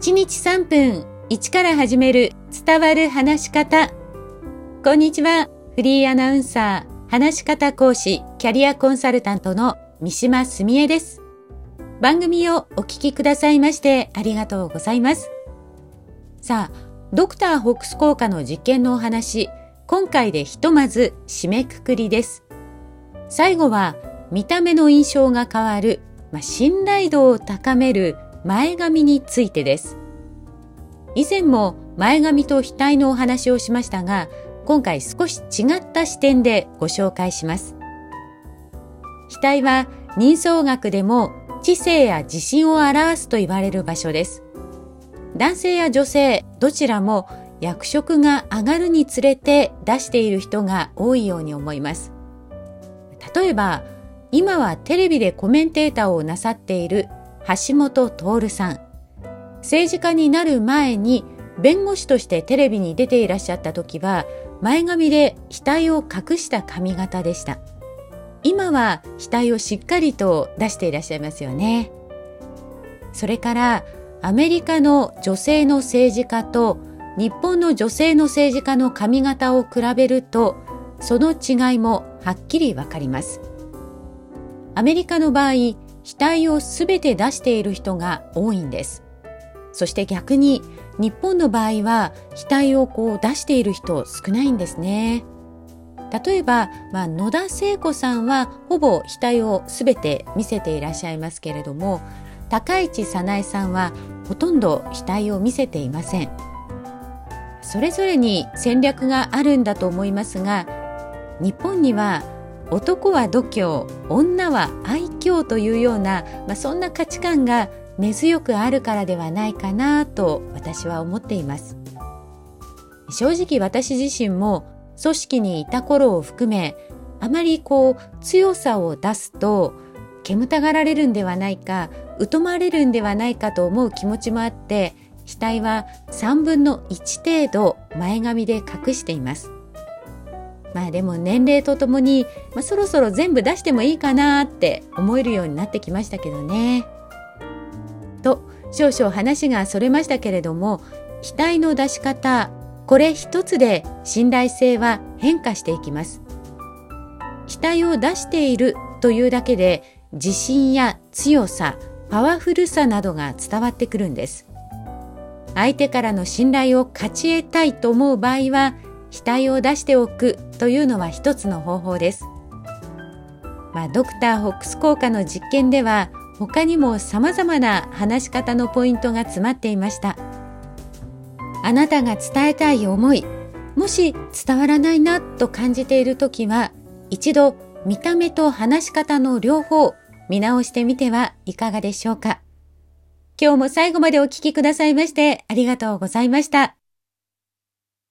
1日3分1から始める伝わる話し方。こんにちは。フリーアナウンサー、話し方講師、キャリアコンサルタントの三島澄江です。番組をお聞きくださいましてありがとうございます。さあ、ドクターホックス効果の実験のお話、今回でひとまず締めくくりです。最後は見た目の印象が変わる、まあ、信頼度を高める前髪についてです。以前も前髪と額のお話をしましたが、今回少し違った視点でご紹介します。額は人相学でも知性や自信を表すと言われる場所です。男性や女性どちらも役職が上がるにつれて出している人が多いように思います。例えば、今はテレビでコメンテーターをなさっている橋本徹さん。政治家になる前に弁護士としてテレビに出ていらっしゃった時は前髪で額を隠した髪型でした。今は額をしっかりと出していらっしゃいますよね。それからアメリカの女性の政治家と日本の女性の政治家の髪型を比べるとその違いもはっきりわかります。アメリカの場合、額をすべて出している人が多いんです。そして逆に日本の場合は額をこう出している人少ないんですね。例えば、まあ、野田聖子さんはほぼ額をすべて見せていらっしゃいますけれども高市早苗さんはほとんど額を見せていませんそれぞれに戦略があるんだと思いますが日本には男は度胸女は愛嬌というような、まあ、そんな価値観が根強くあるからではないかなと私は思っています。正直私自身も組織にいた頃を含めあまりこう強さを出すと煙たがられるんではないか疎まれるんではないかと思う気持ちもあって額は3分の1程度前髪で隠しています。まあでも年齢とともに、まあ、そろそろ全部出してもいいかなって思えるようになってきましたけどね。と少々話がそれましたけれども額の出し方これ一つで信頼性は変化していきます額を出しているというだけで自信や強さパワフルさなどが伝わってくるんです相手からの信頼を勝ち得たいと思う場合は額を出しておくというのは一つの方法です。まあ、ドクターホックス効果の実験では他にも様々な話し方のポイントが詰まっていました。あなたが伝えたい思いもし伝わらないなと感じている時は一度見た目と話し方の両方見直してみてはいかがでしょうか。今日も最後までお聞きくださいましてありがとうございました。